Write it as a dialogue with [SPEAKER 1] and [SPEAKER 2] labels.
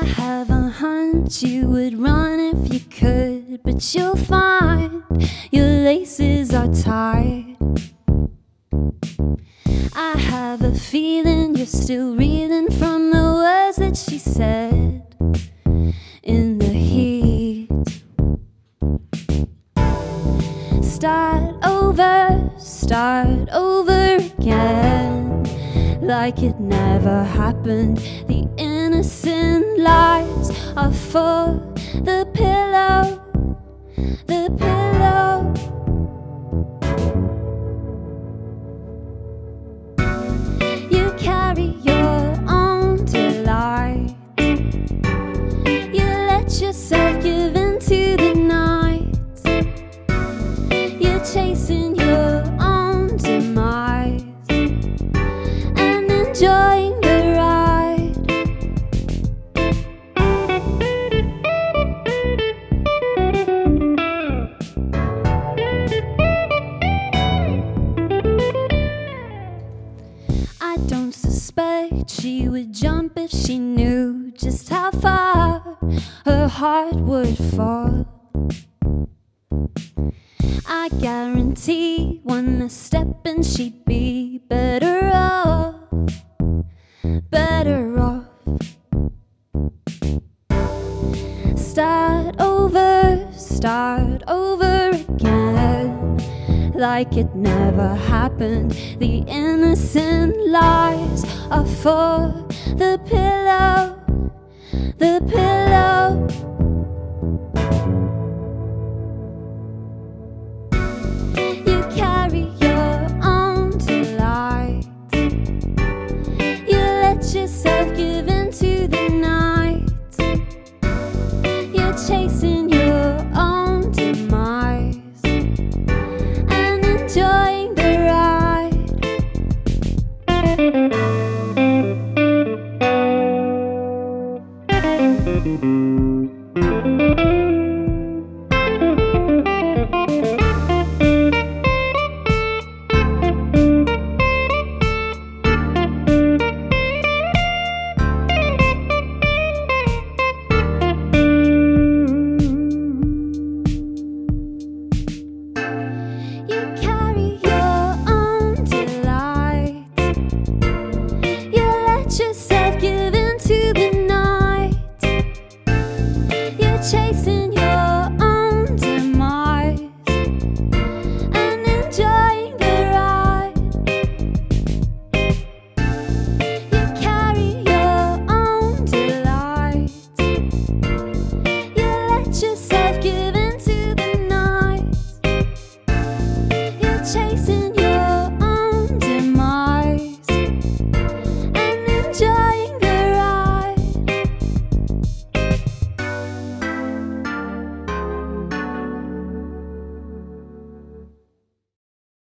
[SPEAKER 1] I have a hunch you would run if you could, but you'll find your laces are tied. I have a feeling you're still reeling from the words that she said in the heat. Start over, start over again, like it never happened. The innocent lies are for the pillow, the pillow. You carry your own delight. You let yourself give into the night. She would jump if she knew just how far her heart would fall. I guarantee one step and she'd be better off, better off. Start over, start over like it never happened. The innocent lies are for the pillow, the pillow. You carry